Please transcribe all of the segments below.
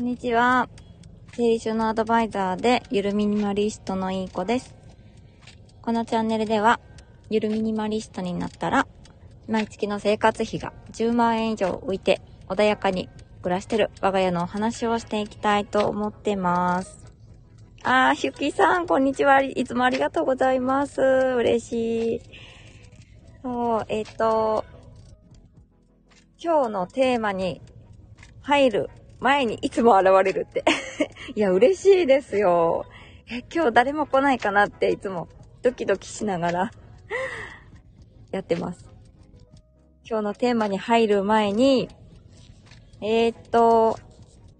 こんにちは。整理収納アドバイザーで、ゆるミニマリストのいい子です。このチャンネルでは、ゆるミニマリストになったら、毎月の生活費が10万円以上浮いて、穏やかに暮らしてる我が家のお話をしていきたいと思ってます。あー、ひゅきさん、こんにちは。いつもありがとうございます。嬉しい。そう、えっ、ー、と、今日のテーマに入る前にいつも現れるって いや、嬉しいですよ。え、今日誰も来ないかなっていつもドキドキしながら やってます。今日のテーマに入る前に、えー、っと、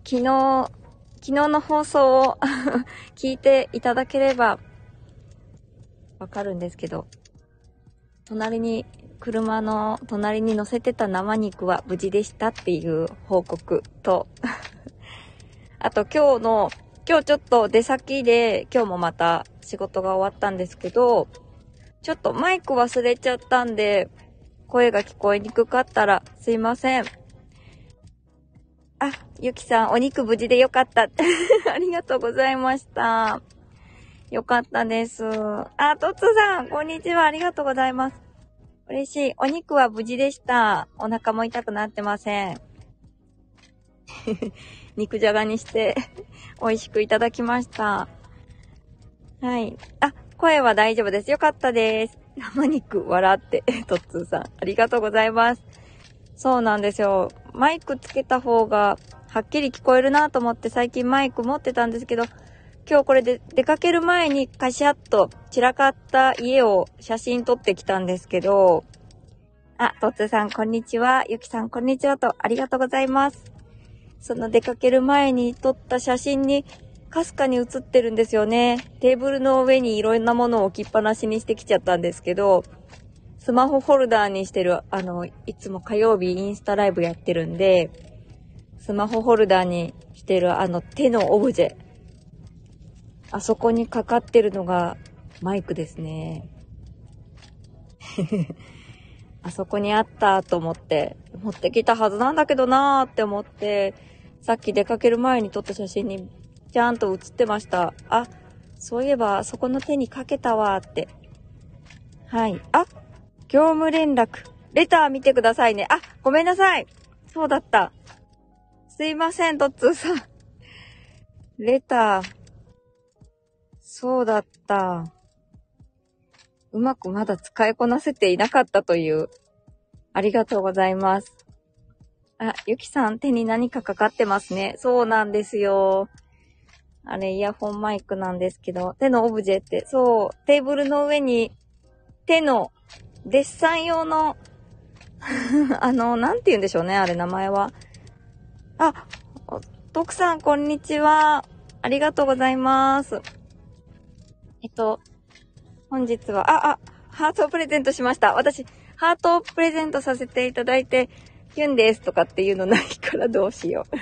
昨日、昨日の放送を 聞いていただければわかるんですけど、隣に車の隣に乗せてた生肉は無事でしたっていう報告と あと今日の、今日ちょっと出先で、今日もまた仕事が終わったんですけど、ちょっとマイク忘れちゃったんで、声が聞こえにくかったらすいません。あ、ゆきさん、お肉無事でよかった。ありがとうございました。よかったです。あ、とつさん、こんにちは。ありがとうございます。嬉しい。お肉は無事でした。お腹も痛くなってません。肉じゃがにして 美味しくいただきました。はい。あ、声は大丈夫です。よかったです。生肉、笑って、トッツーさん。ありがとうございます。そうなんですよ。マイクつけた方が、はっきり聞こえるなと思って最近マイク持ってたんですけど、今日これで出かける前にカシャッと散らかった家を写真撮ってきたんですけど、あ、トッツさんこんにちは。ゆきさんこんにちはとありがとうございます。その出かける前に撮った写真にかすかに写ってるんですよね。テーブルの上にいろんなものを置きっぱなしにしてきちゃったんですけど、スマホホルダーにしてる、あの、いつも火曜日インスタライブやってるんで、スマホホルダーにしてるあの手のオブジェ。あそこにかかってるのがマイクですね。あそこにあったと思って、持ってきたはずなんだけどなーって思って、さっき出かける前に撮った写真にちゃんと写ってました。あ、そういえばそこの手にかけたわーって。はい。あ、業務連絡。レター見てくださいね。あ、ごめんなさい。そうだった。すいません、トッツーさん。レター。そうだった。うまくまだ使いこなせていなかったという。ありがとうございます。あ、ゆきさん手に何かかかってますね。そうなんですよ。あれ、イヤホンマイクなんですけど、手のオブジェって、そう、テーブルの上に手のデッサン用の あの、なんて言うんでしょうね、あれ名前は。あ、徳さん、こんにちは。ありがとうございます。えっと、本日は、あ、あ、ハートをプレゼントしました。私、ハートをプレゼントさせていただいて、キュンですとかっていうのないからどうしよう。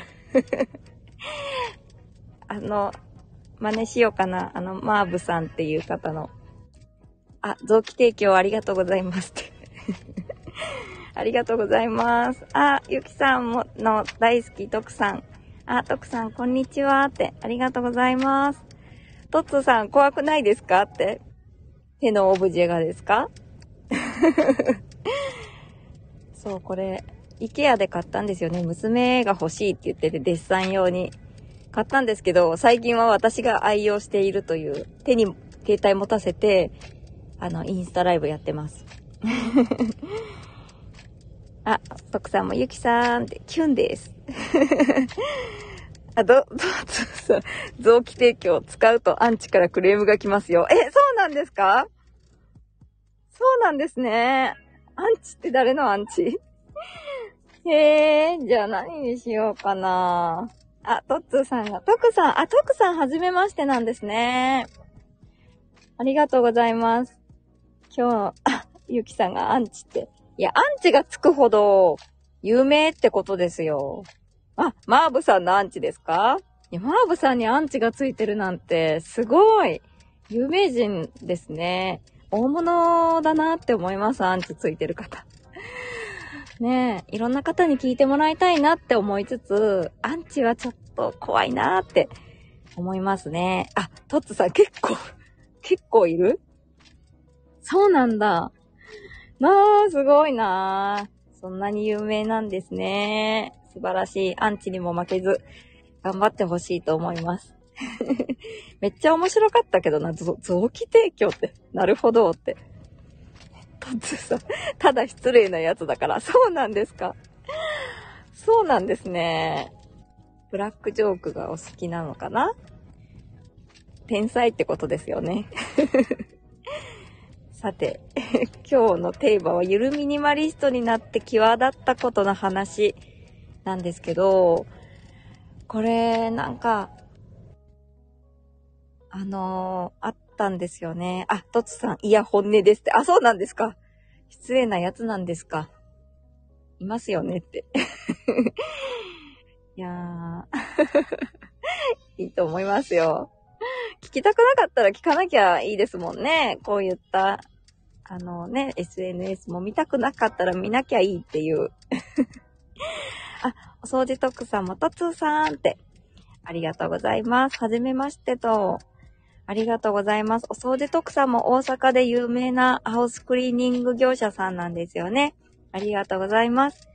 あの、真似しようかな。あの、マーブさんっていう方の。あ、臓器提供ありがとうございますって。ありがとうございます。あ、ゆきさんもの大好き、徳さん。あ、徳さん、こんにちはって。ありがとうございます。トッツさん、怖くないですか？って。手のオブジェがですか？そう、これ、イケアで買ったんですよね。娘が欲しいって言ってて、デッサン用に買ったんですけど、最近は私が愛用しているという、手に携帯持たせて、あの、インスタライブやってます。あ、徳さんもゆきさんって、キュンです。あ、ど、ど、そう、臓器提供を使うとアンチからクレームが来ますよ。え、そうなんですか？そうなんですね。アンチって誰のアンチ？へえ、じゃあ何にしようかな。あ、トッツーさんが、トクさん、あ、トクさんはじめましてなんですね。ありがとうございます。今日、あ、ゆきさんがアンチって。いや、アンチがつくほど有名ってことですよ。あ、マーブさんのアンチですか？いや、マーブさんにアンチがついてるなんて、すごい有名人ですね。大物だなって思います、アンチついてる方。ねえ、いろんな方に聞いてもらいたいなって思いつつ、アンチはちょっと怖いなーって思いますね。あ、トッツさん結構、結構いる？そうなんだ。まあ、すごいなそんなに有名なんですね。素晴らしい。アンチにも負けず、頑張ってほしいと思います。めっちゃ面白かったけどな、臓器提供って。なるほどって。トッツさ、ただ失礼なやつだから。そうなんですか。そうなんですね。ブラックジョークがお好きなのかな天才ってことですよね。さて、今日のテーマはゆるミニマリストになって際立ったことの話なんですけど、これなんか、あのー、あったんですよね。あ、トツさん、いや、本音ですって。あ、そうなんですか。失礼なやつなんですか。いますよねって。いやー、いいと思いますよ。聞きたくなかったら聞かなきゃいいですもんね。こういった、あのね、SNS も見たくなかったら見なきゃいいっていう。あ、お掃除特さんもとつさんって。ありがとうございます。はじめましてと。ありがとうございます。お掃除特さんも大阪で有名なハウスクリーニング業者さんなんですよね。ありがとうございます。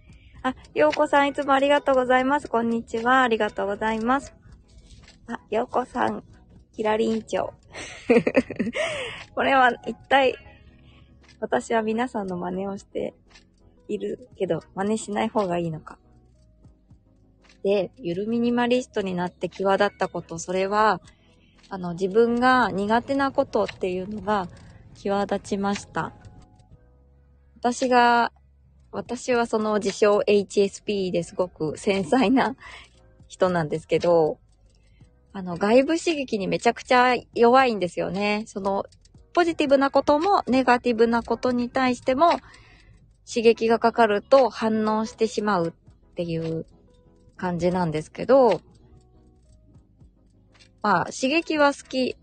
あ、ようこさんいつもありがとうございます。こんにちは。ありがとうございます。あ、ようこさん、キラリン長。これは一体、私は皆さんの真似をしているけど、真似しない方がいいのか。で、ゆるミニマリストになって際立ったこと、それは、あの、自分が苦手なことっていうのが際立ちました。私が私はその自称 HSP ですごく繊細な人なんですけど、あの、外部刺激にめちゃくちゃ弱いんですよね。その、ポジティブなこともネガティブなことに対しても刺激がかかると反応してしまうっていう感じなんですけど、まあ、刺激は好き。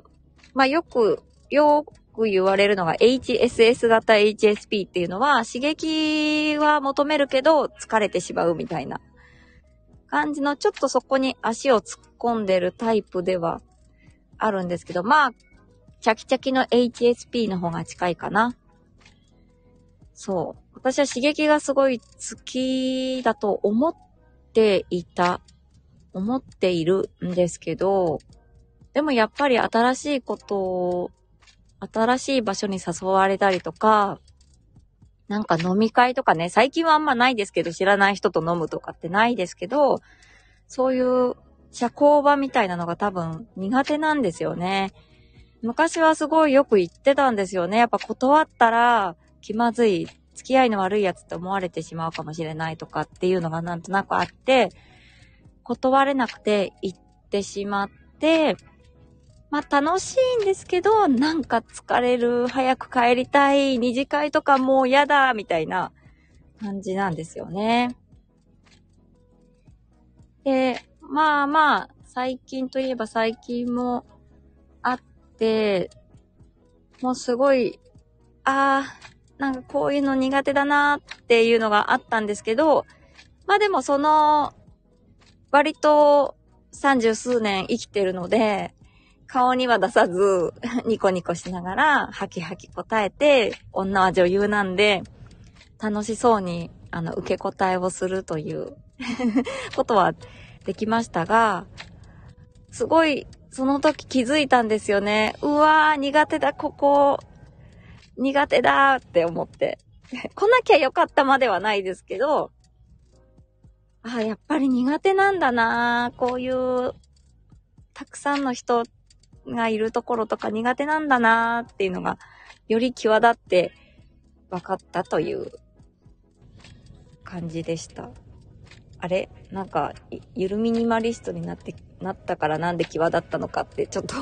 まあ、よく、よく言われるのが HSS 型 HSP っていうのは刺激は求めるけど疲れてしまうみたいな感じのちょっとそこに足を突っ込んでるタイプではあるんですけど、まあ、チャキチャキの HSP の方が近いかな。そう。私は刺激がすごい好きだと思っていた、思っているんですけど、でもやっぱり新しいことを新しい場所に誘われたりとか、なんか飲み会とかね、最近はあんまないですけど、知らない人と飲むとかってないですけど、そういう社交場みたいなのが多分苦手なんですよね。昔はすごいよく言ってたんですよね。やっぱ断ったら気まずい、付き合いの悪いやつって思われてしまうかもしれないとかっていうのがなんとなくあって、断れなくて行ってしまって、まあ楽しいんですけど、なんか疲れる、早く帰りたい、二次会とかもう嫌だ、みたいな感じなんですよね。で、まあまあ、最近といえば最近もあって、もうすごい、ああ、なんかこういうの苦手だなっていうのがあったんですけど、まあでもその、割と三十数年生きてるので、顔には出さず、ニコニコしながら、ハキハキ答えて、女は女優なんで、楽しそうに、あの、受け答えをするという ことはできましたが、すごい、その時気づいたんですよね。うわー、苦手だ、ここ。苦手だって思って。来なきゃよかったまではないですけど、あ、やっぱり苦手なんだなこういう、たくさんの人がいるところとか苦手なんだなーっていうのが、より際立って分かったという感じでした。あれ？なんか、ゆるミニマリストになって、なったからなんで際立ったのかって、ちょっと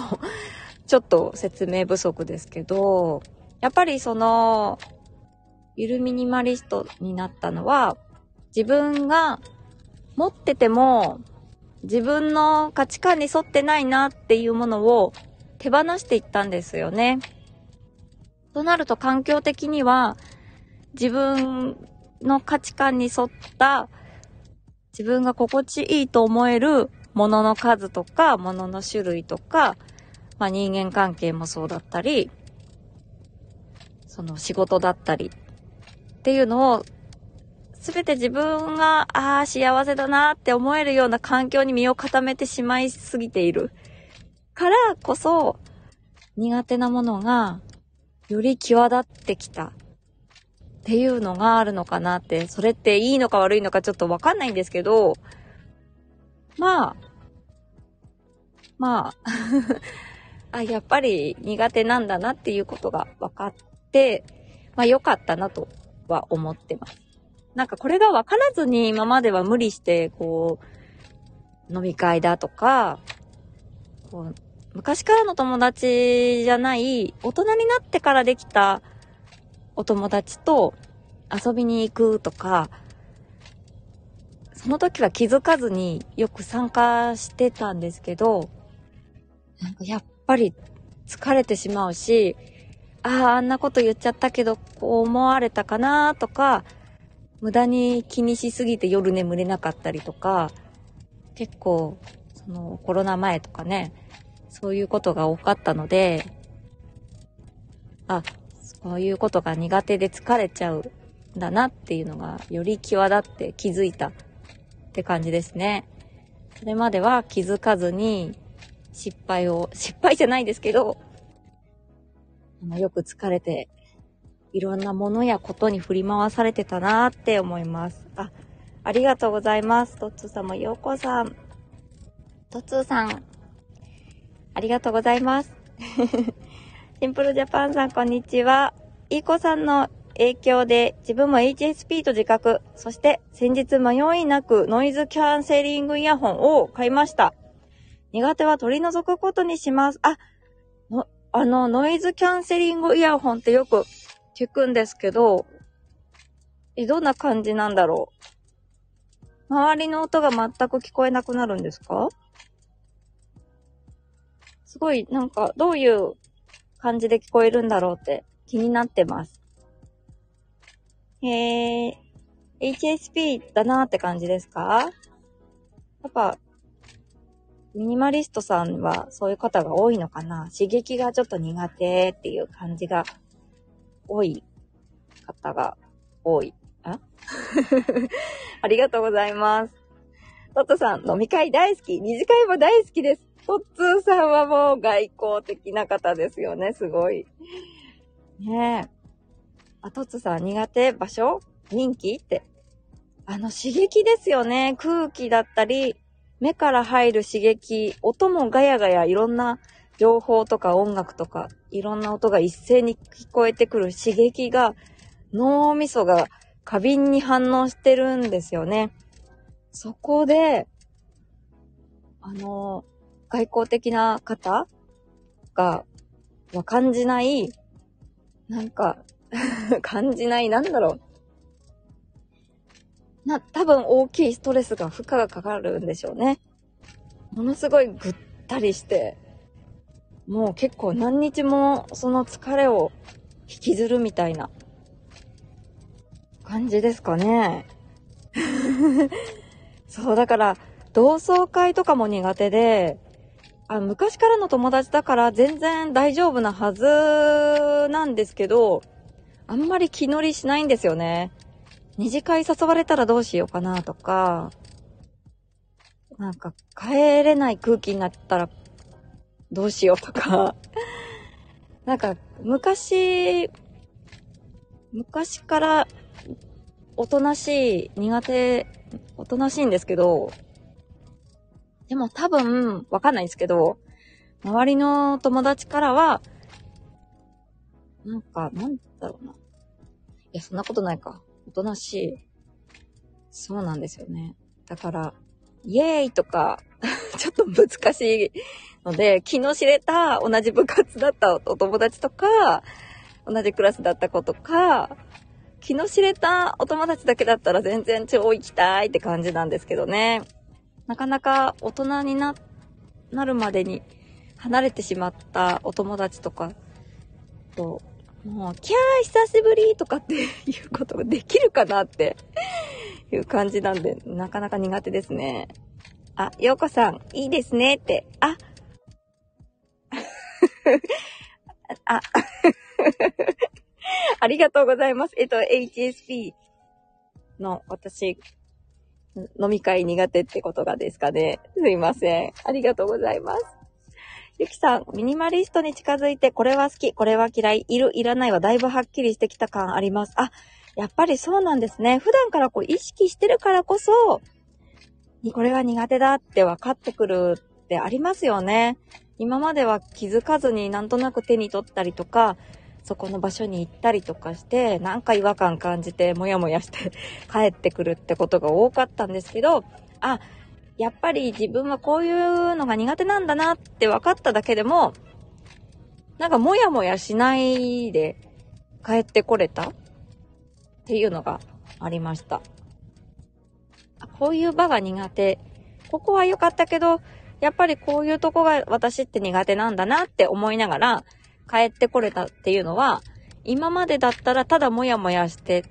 ちょっと説明不足ですけど、やっぱりその、ゆるミニマリストになったのは、自分が持ってても自分の価値観に沿ってないなっていうものを手放していったんですよね。となると環境的には自分の価値観に沿った自分が心地いいと思える物のの数とか、物の種類とか、まあ人間関係もそうだったり、その仕事だったりっていうのをすべて自分が、ああ、幸せだなって思えるような環境に身を固めてしまいすぎている。からこそ、苦手なものが、より際立ってきた。っていうのがあるのかなって、それっていいのか悪いのかちょっとわかんないんですけど、まあ、まあ あ、やっぱり苦手なんだなっていうことが分かっ、まあ良かったなとは思ってます。なんかこれが分からずに今までは無理して、こう、飲み会だとか、こう昔からの友達じゃない、大人になってからできたお友達と遊びに行くとか、その時は気づかずによく参加してたんですけど、なんかやっぱり疲れてしまうし、ああ、あんなこと言っちゃったけど、こう思われたかなとか、無駄に気にしすぎて夜眠れなかったりとか、結構、そのコロナ前とかね、そういうことが多かったので、あ、そういうことが苦手で疲れちゃうんだなっていうのがより際立って気づいたって感じですね。それまでは気づかずに失敗を、失敗じゃないですけど、よく疲れていろんなものやことに振り回されてたなーって思います。あ、ありがとうございます。トッツーさんもようこさん。トッツーさん、ありがとうございます。シンプルジャパンさん、こんにちは。いい子さんの影響で自分も HSP と自覚、そして先日迷いなくノイズキャンセリングイヤホンを買いました。苦手は取り除くことにします。あ、あの、ノイズキャンセリングイヤホンってよく聞くんですけど、え、どんな感じなんだろう？周りの音が全く聞こえなくなるんですか？すごい、なんか、どういう感じで聞こえるんだろうって気になってます。へえ、HSP だなーって感じですか？やっぱ、ミニマリストさんはそういう方が多いのかな？刺激がちょっと苦手っていう感じが多い方が多い。あ？ありがとうございます。トットさん、飲み会大好き。二次会も大好きです。トッツーさんはもう外交的な方ですよね、すごい。ねえ。あ、トッツーさん苦手？場所？人気？って。あの刺激ですよね。空気だったり、目から入る刺激、音もガヤガヤいろんな情報とか音楽とか、いろんな音が一斉に聞こえてくる刺激が、脳みそが過敏に反応してるんですよね。そこで、あの、外交的な方が、は感じない、なんか 感じない、なんだろう。な、多分大きいストレスが負荷がかかるんでしょうね。ものすごいぐったりして、もう結構何日もその疲れを引きずるみたいな感じですかね。そう、だから、同窓会とかも苦手で、あ昔からの友達だから全然大丈夫なはずなんですけど、あんまり気乗りしないんですよね。二次会誘われたらどうしようかなとか、なんか帰れない空気になったらどうしようとか、なんか、昔、昔からおとなしい、苦手、おとなしいんですけど、でも多分、わかんないんですけど、周りの友達からは、なんか、なんだろうな。いや、そんなことないか。おとなしい。そうなんですよね。だから、イエーイとか、ちょっと難しいので、気の知れた同じ部活だったお友達とか、同じクラスだった子とか、気の知れたお友達だけだったら全然超行きたいって感じなんですけどね。なかなか大人にな、なるまでに離れてしまったお友達とかと、もう、キャー久しぶりとかっていうことができるかなっていう感じなんで、なかなか苦手ですね。あ、ようこさん、いいですねって。あ、あ、ありがとうございます。えっと、HSP の私、飲み会苦手ってことがですかね。すいません。ありがとうございます。ゆきさん、ミニマリストに近づいて、これは好き、これは嫌い、いる、いらないはだいぶはっきりしてきた感あります。あ、やっぱりそうなんですね。普段からこう意識してるからこそ、これが苦手だって分かってくるってありますよね。今までは気づかずになんとなく手に取ったりとか、そこの場所に行ったりとかして、なんか違和感感じて、もやもやして帰ってくるってことが多かったんですけど、あ、やっぱり自分はこういうのが苦手なんだなって分かっただけでも、なんかもやもやしないで帰ってこれたっていうのがありました。こういう場が苦手。ここは良かったけど、やっぱりこういうとこが私って苦手なんだなって思いながら、帰ってこれたっていうのは、今までだったらただもやもやして、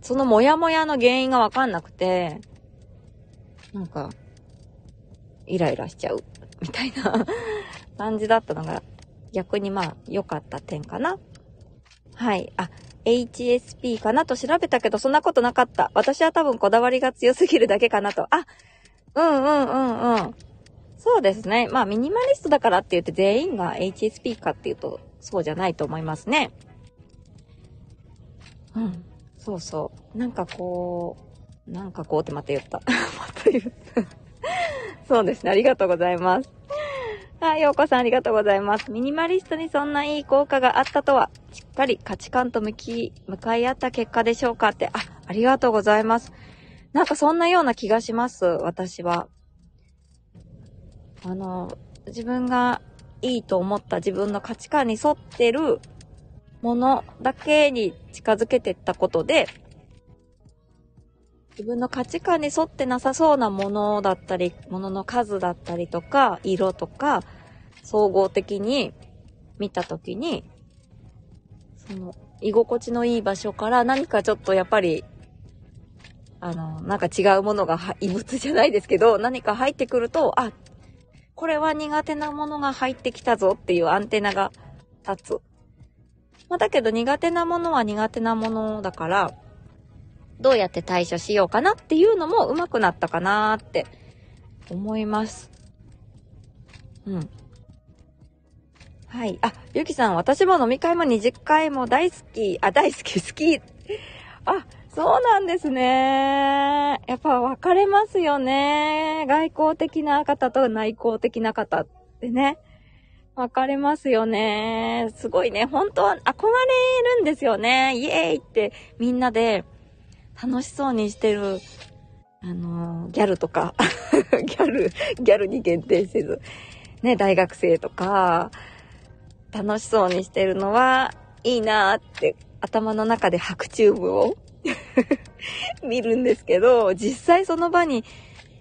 そのもやもやの原因がわかんなくて、なんか、イライラしちゃう、みたいな 感じだったのが、逆にまあ、良かった点かな。はい。あ、HSP かなと調べたけど、そんなことなかった。私は多分こだわりが強すぎるだけかなと。あ、うんうんうんうん。そうですね。まあ、ミニマリストだからって言って全員が HSP かっていうと、そうじゃないと思いますね。うん。そうそう。なんかこう、なんかこうってまた言った。また言った。そうですね。ありがとうございます。はい、ようこさんありがとうございます。ミニマリストにそんないい効果があったとは、しっかり価値観と向き、向かい合った結果でしょうかって、あ、ありがとうございます。なんかそんなような気がします、私は。あの、自分がいいと思った自分の価値観に沿ってるものだけに近づけてったことで、自分の価値観に沿ってなさそうなものだったり、ものの数だったりとか、色とか、総合的に見たときに、その、居心地のいい場所から何かちょっとやっぱり、あの、なんか違うものが、異物じゃないですけど、何か入ってくると、あ、これは苦手なものが入ってきたぞっていうアンテナが立つ。まあ、だけど苦手なものは苦手なものだから、どうやって対処しようかなっていうのも上手くなったかなーって思います。うん。はい。あ、ゆきさん、私も飲み会も二次会も大好き。あ、大好き、好き。あ、そうなんですね。やっぱ分かれますよね。外交的な方と内向的な方ってね。分かれますよね。すごいね。本当は憧れるんですよね。イエーイってみんなで楽しそうにしてる、あのギャルとか ギャル、ギャルに限定せず、ね、大学生とか、楽しそうにしてるのはいいなーって頭の中で白チューブを 見るんですけど、実際その場に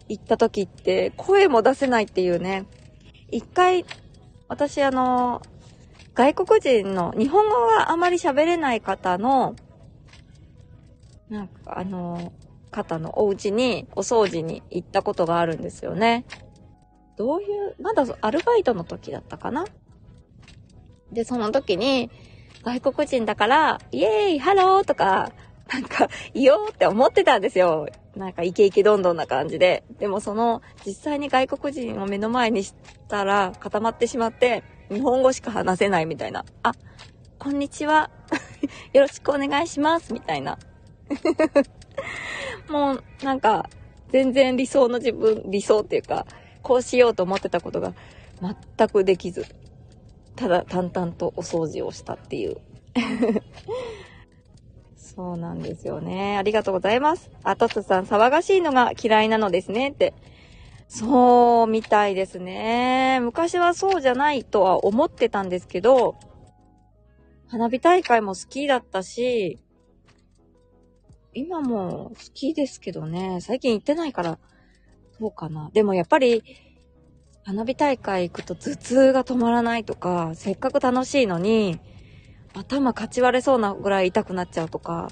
行った時って声も出せないっていうね。一回、私あの、外国人の、日本語があまり喋れない方の、なんかあの、方のお家にお掃除に行ったことがあるんですよね。どういう、まだアルバイトの時だったかな？で、その時に、外国人だから、イエーイハローとか、なんか、いいよって思ってたんですよ。なんかイケイケどんどんな感じで。でもその、実際に外国人を目の前にしたら固まってしまって、日本語しか話せないみたいな。あ、こんにちは。よろしくお願いします。みたいな。もう、なんか、全然理想の自分、理想っていうか、こうしようと思ってたことが全くできず、ただ淡々とお掃除をしたっていう。そうなんですよね。ありがとうございます。あ、トツさん、騒がしいのが嫌いなのですねって。そう、みたいですね。昔はそうじゃないとは思ってたんですけど、花火大会も好きだったし、今も好きですけどね、最近行ってないから、どうかな。でもやっぱり、花火大会行くと頭痛が止まらないとか、せっかく楽しいのに、頭かち割れそうなぐらい痛くなっちゃうとか、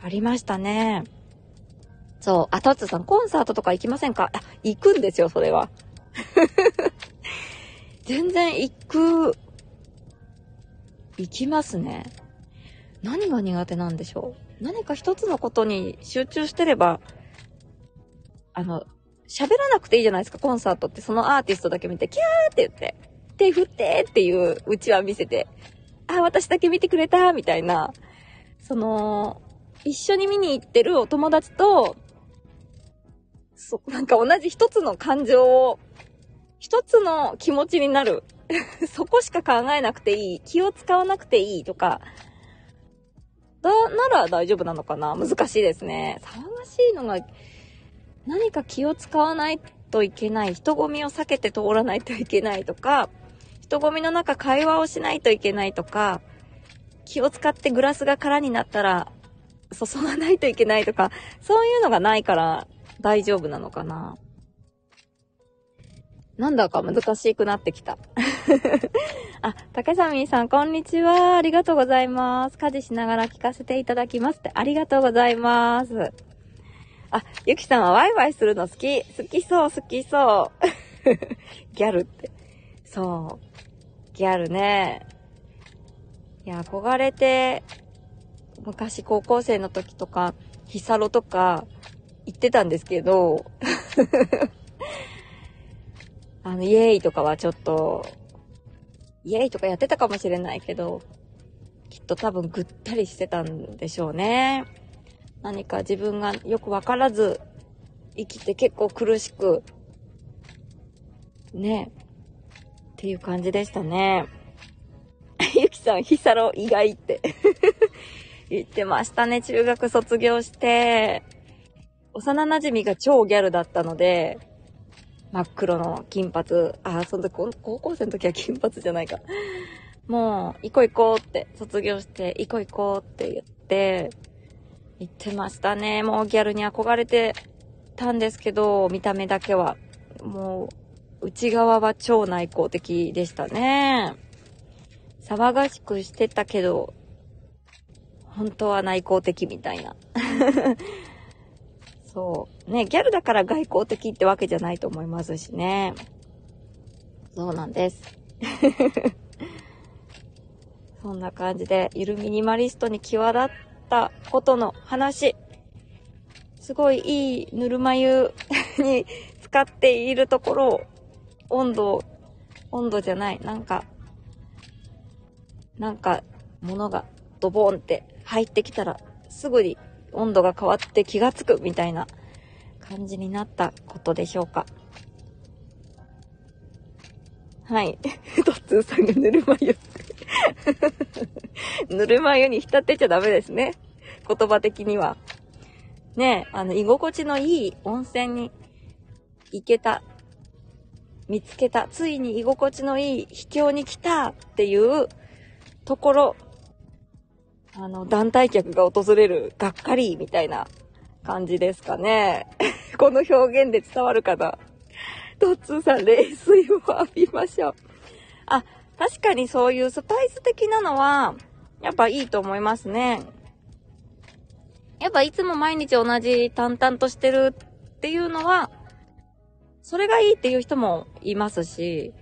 ありましたね。そう。あ、トッツさん、コンサートとか行きませんか？あ、行くんですよ、それは。全然行く、行きますね。何が苦手なんでしょう？何か一つのことに集中してれば、あの、喋らなくていいじゃないですか、コンサートって。そのアーティストだけ見て、キャーって言って、手振ってっていううちわ見せて、あ、私だけ見てくれたみたいな、その、一緒に見に行ってるお友達と、そ、なんか同じ一つの感情を、一つの気持ちになる。そこしか考えなくていい。気を使わなくていいとか、だ、なら大丈夫なのかな？難しいですね。騒がしいのが、何か気を使わないといけない。人混みを避けて通らないといけないとか、人混みの中会話をしないといけないとか、気を使ってグラスが空になったら注がないといけないとか、そういうのがないから大丈夫なのかな？なんだか難しくなってきた。あ、竹さみさん、こんにちは。ありがとうございます。家事しながら聞かせていただきますって。ありがとうございます。あ、ゆきさんはワイワイするの好き。好きそう、好きそう。ギャルって。そう。ギャルね。いや、憧れて、昔高校生の時とか、ヒサロとか行ってたんですけど、あの、イエーイとかはちょっと、イエーイとかやってたかもしれないけど、きっと多分ぐったりしてたんでしょうね。何か自分がよくわからず、生きて結構苦しく、ね、っていう感じでしたね。ゆきさん、ヒサロ意外って 言ってましたね。中学卒業して、幼馴染が超ギャルだったので、真っ黒の金髪。あ、その時、高校生の時は金髪じゃないか。もう、行こう行こうって、卒業して、行こう行こうって言って、言ってましたね。もうギャルに憧れてたんですけど、見た目だけは。もう、内側は超内向的でしたね。騒がしくしてたけど、本当は内向的みたいな。そう。ね、ギャルだから外交的ってわけじゃないと思いますしね。そうなんです。そんな感じで、ゆるミニマリストに際立ったことの話。すごいいいぬるま湯 に使っているところを、温度、温度じゃない、なんか、なんか、物がドボンって入ってきたら、すぐに温度が変わって気がつくみたいな感じになったことでしょうか。はい。トッツーさんがぬるま湯。ぬるま湯に浸ってちゃダメですね。言葉的には。ねえ、あの、居心地のいい温泉に行けた。見つけた。ついに居心地のいい秘境に来たっていうところあの、団体客が訪れるがっかりみたいな感じですかね。この表現で伝わるかな？トッツーさん、冷水を浴びましょう。あ、確かにそういうスパイス的なのは、やっぱいいと思いますね。やっぱいつも毎日同じ淡々としてるっていうのは、それがいいっていう人もいますし、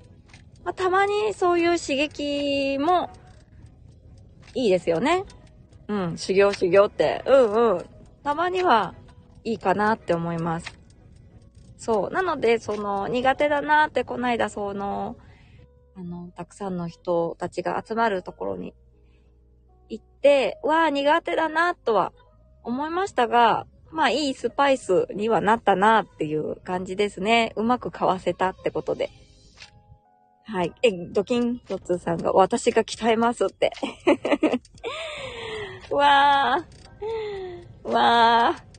まあ、たまにそういう刺激もいいですよね。うん、修行修行って、うんうん。たまにはいいかなって思います。そう。なので、その、苦手だなって、こないだ、その、あの、たくさんの人たちが集まるところに行って、わあ、苦手だなとは思いましたが、まあ、いいスパイスにはなったなっていう感じですね。うまくかわせたってことで。はい。え、ドキントツーさんが、私が鍛えますって。わー。わー。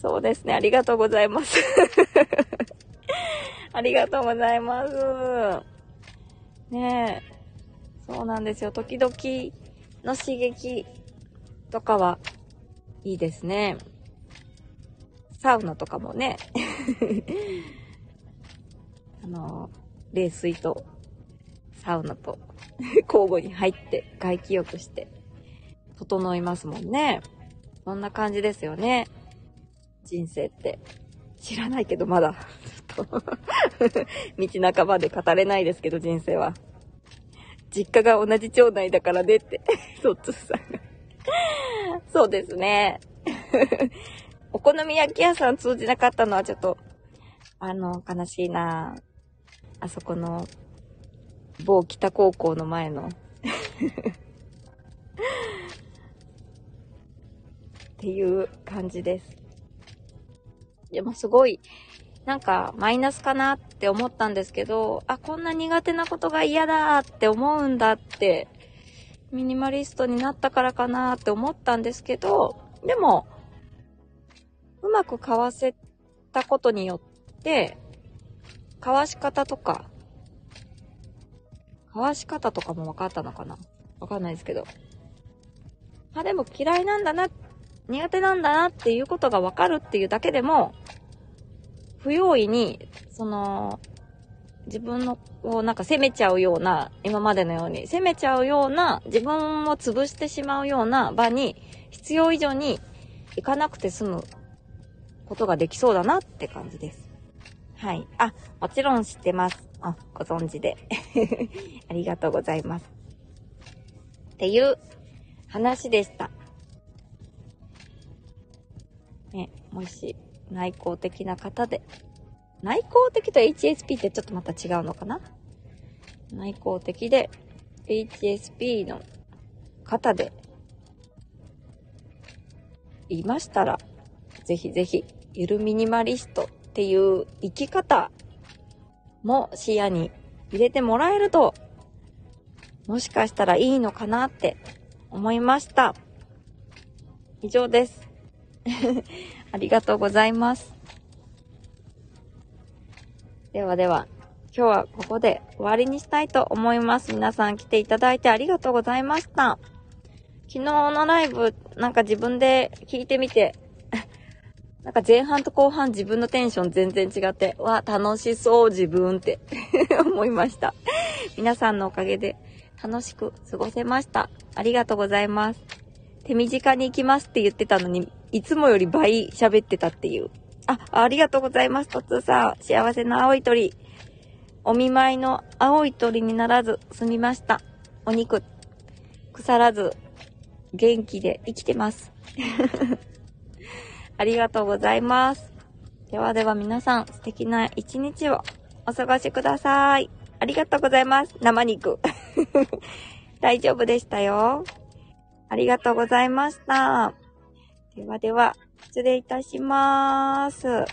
そうですね。ありがとうございます。ありがとうございます。ねえ。そうなんですよ。時々の刺激とかはいいですね。サウナとかもね。あの、冷水とサウナと 交互に入って外気浴して整いますもんね。そんな感じですよね。人生って。知らないけど、まだ。ちょっと道半ばで語れないですけど、人生は。実家が同じ町内だからねって、そっつさんが。そうですね。お好み焼き屋さん通じなかったのはちょっと、あの、悲しいなあそこの、某北高校の前の。っていう感じです。でもすごい、なんかマイナスかなって思ったんですけど、あ、こんな苦手なことが嫌だって思うんだって、ミニマリストになったからかなって思ったんですけど、でも、うまくかわせたことによって、かわし方とか、かわし方とかも分かったのかなわかんないですけど。あ、でも嫌いなんだなっ、苦手なんだなっていうことが分かるっていうだけでも、不用意に、その、自分の、をなんか責めちゃうような、今までのように、責めちゃうような、自分を潰してしまうような場に、必要以上に行かなくて済むことができそうだなって感じです。はい。あ、もちろん知ってます。あ、ご存知で。ありがとうございます。っていう話でした。もし内向的な方で、内向的と HSP ってちょっとまた違うのかな？内向的で HSP の方でいましたら、ぜひぜひ、ゆるミニマリストっていう生き方も視野に入れてもらえると、もしかしたらいいのかなって思いました。以上です。ありがとうございます。ではでは、今日はここで終わりにしたいと思います。皆さん来ていただいてありがとうございました。昨日のライブ、なんか自分で聞いてみて、なんか前半と後半自分のテンション全然違って、わ、楽しそう自分って 思いました。皆さんのおかげで楽しく過ごせました。ありがとうございます。手短に行きますって言ってたのに、いつもより倍喋ってたっていう。あ、ありがとうございます、とつーさん。幸せな青い鳥。お見舞いの青い鳥にならず済みました。お肉、腐らず、元気で生きてます。ありがとうございます。ではでは皆さん、素敵な一日をお過ごしください。ありがとうございます。生肉。大丈夫でしたよ。ありがとうございました。ではでは、失礼いたします。